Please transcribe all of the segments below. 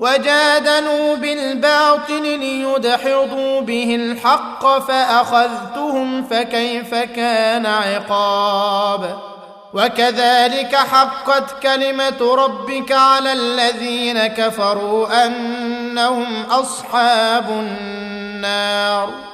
وجادلوا بالباطل ليدحضوا به الحق فأخذتهم فكيف كان عقاب وكذلك حقت كلمة ربك على الذين كفروا أنهم أصحاب النار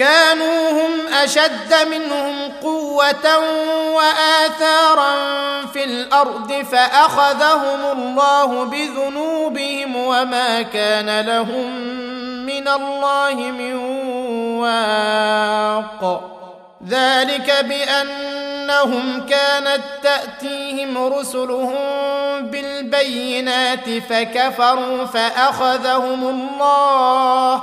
كانوا هم أشد منهم قوة وآثارا في الأرض فأخذهم الله بذنوبهم وما كان لهم من الله من واق. ذلك بأنهم كانت تأتيهم رسلهم بالبينات فكفروا فأخذهم الله.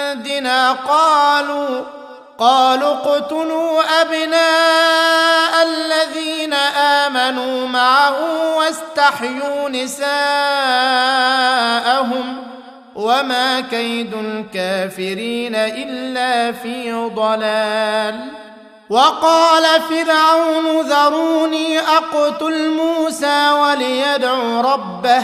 قالوا قالوا اقتلوا أبناء الذين آمنوا معه واستحيوا نساءهم وما كيد الكافرين إلا في ضلال. وقال فرعون ذروني أقتل موسى وليدع ربه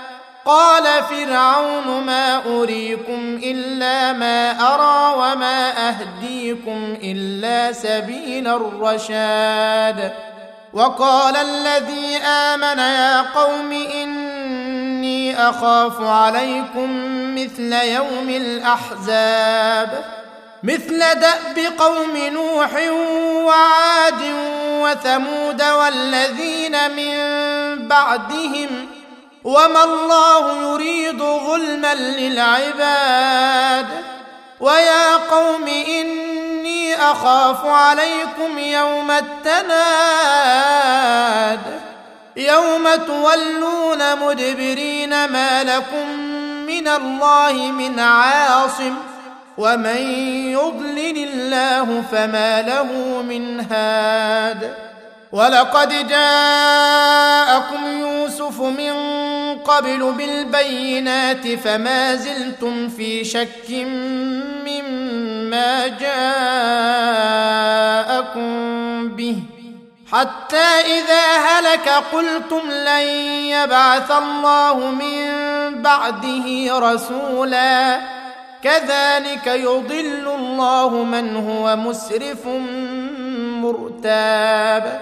قال فرعون ما أريكم إلا ما أرى وما أهديكم إلا سبيل الرشاد. وقال الذي آمن يا قوم إني أخاف عليكم مثل يوم الأحزاب. مثل دأب قوم نوح وعاد وثمود والذين من بعدهم وما الله يريد ظلما للعباد. ويا قوم إني أخاف عليكم يوم التناد. يوم تولون مدبرين ما لكم من الله من عاصم. ومن يضلل الله فما له من هاد. ولقد جاءكم يوسف من قبل بالبينات فما زلتم في شك مما جاءكم به حتى إذا هلك قلتم لن يبعث الله من بعده رسولا. كذلك يضل الله من هو مسرف مرتاب.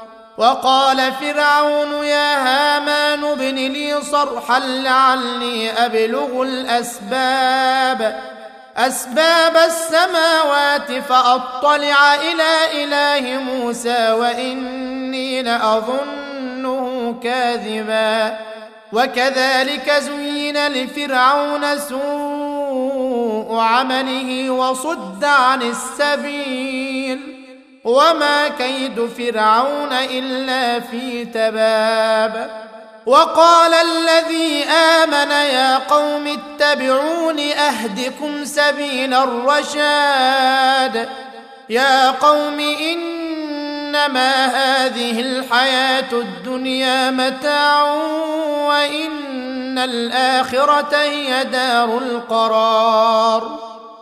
وقال فرعون يا هامان ابن لي صرحا لعلي أبلغ الأسباب. أسباب السماوات فأطلع إلى إله موسى وإني لأظنه كاذبا. وكذلك زين لفرعون سوء عمله وصد عن السبيل. وما كيد فرعون إلا في تباب. وقال الذي آمن يا قوم اتبعون أهدكم سبيل الرشاد. يا قوم إنما هذه الحياة الدنيا متاع وإن الآخرة هي دار القرار.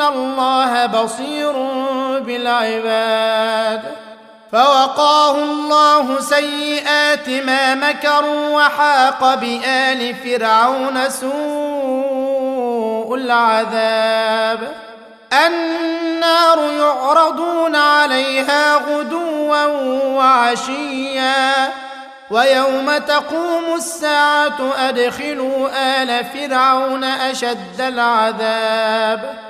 ان الله بصير بالعباد فوقاه الله سيئات ما مكروا وحاق بال فرعون سوء العذاب النار يعرضون عليها غدوا وعشيا ويوم تقوم الساعة أدخلوا آل فرعون أشد العذاب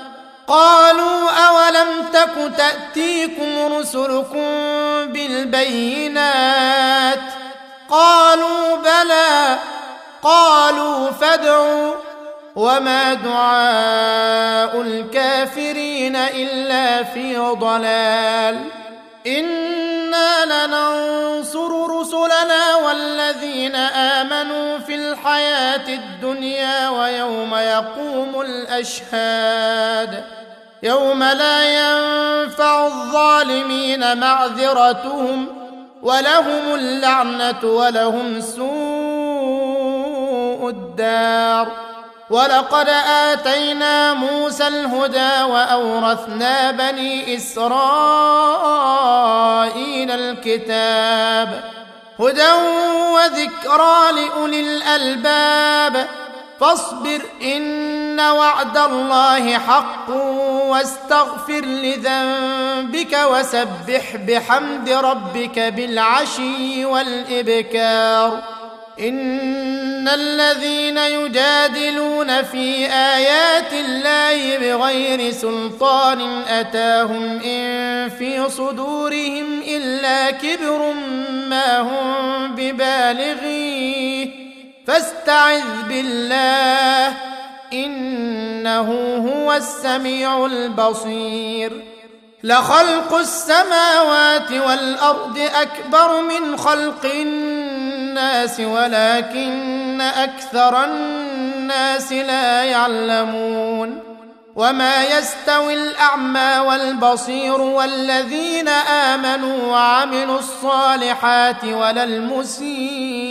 قالوا أولم تك تأتيكم رسلكم بالبينات قالوا بلى قالوا فادعوا وما دعاء الكافرين إلا في ضلال إنا لننصر رسلنا والذين آمنوا في الحياة الدنيا ويوم يقوم الأشهاد يوم لا ينفع الظالمين معذرتهم ولهم اللعنة ولهم سوء الدار. ولقد آتينا موسى الهدى وأورثنا بني إسرائيل الكتاب. هدى وذكرى لأولي الألباب. فاصبر إن وعد الله حق واستغفر لذنبك وسبح بحمد ربك بالعشي والإبكار. إن الذين يجادلون في آيات الله بغير سلطان أتاهم إن في صدورهم إلا كبر ما هم ببالغيه. فاستعذ بالله إنه هو السميع البصير. لخلق السماوات والأرض أكبر من خلق الناس ولكن أكثر الناس لا يعلمون. وما يستوي الأعمى والبصير والذين آمنوا وعملوا الصالحات ولا المسيء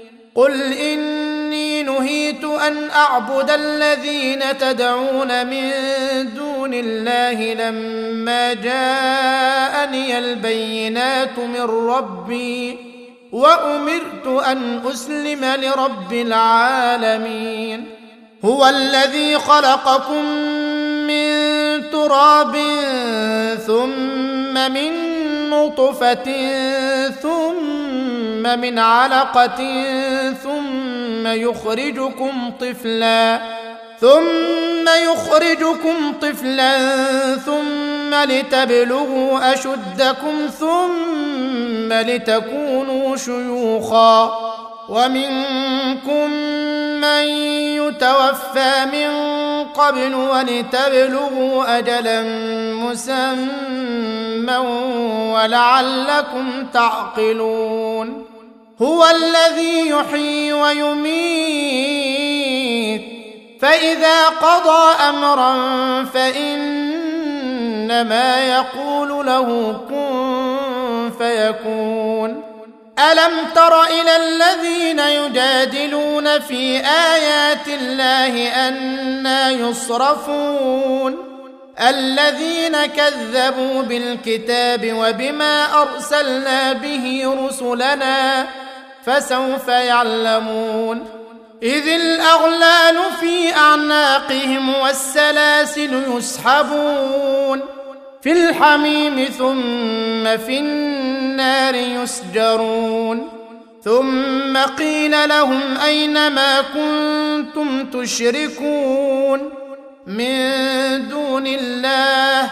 قل اني نهيت ان اعبد الذين تدعون من دون الله لما جاءني البينات من ربي وامرت ان اسلم لرب العالمين هو الذي خلقكم من تراب ثم من نطفه ثم من علقة ثم يخرجكم طفلا ثم يخرجكم طفلا ثم لتبلغوا أشدكم ثم لتكونوا شيوخا. ومنكم من يتوفى من قبل ولتبلغوا أجلا مسمى ولعلكم تعقلون. هو الذي يحيي ويميت. فإذا قضى أمرا فإنما يقول له كن فيكون. ألم تر إلى الذين يجادلون في آيات الله أنا يصرفون؟ الذين كذبوا بالكتاب وبما أرسلنا به رسلنا فسوف يعلمون. إذ الأغلال في أعناقهم والسلاسل يسحبون. في الحميم ثم في النار يسجرون. ثم قيل لهم أين ما كنتم تشركون؟ من دون الله.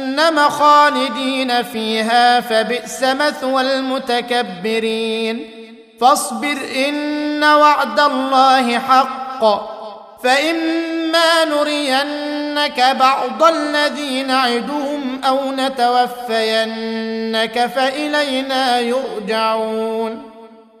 خالدين فيها فبئس مثوى المتكبرين. فاصبر إن وعد الله حق. فإما نرينك بعض الذي نعدهم أو نتوفينك فإلينا يرجعون.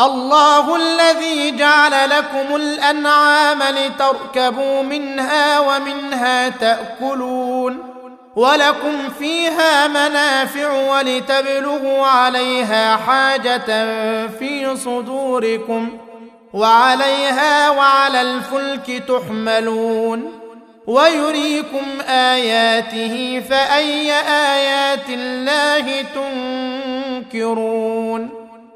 الله الذي جعل لكم الأنعام لتركبوا منها ومنها تأكلون ولكم فيها منافع ولتبلغوا عليها حاجة في صدوركم وعليها وعلى الفلك تحملون ويريكم آياته فأي آيات الله تنكرون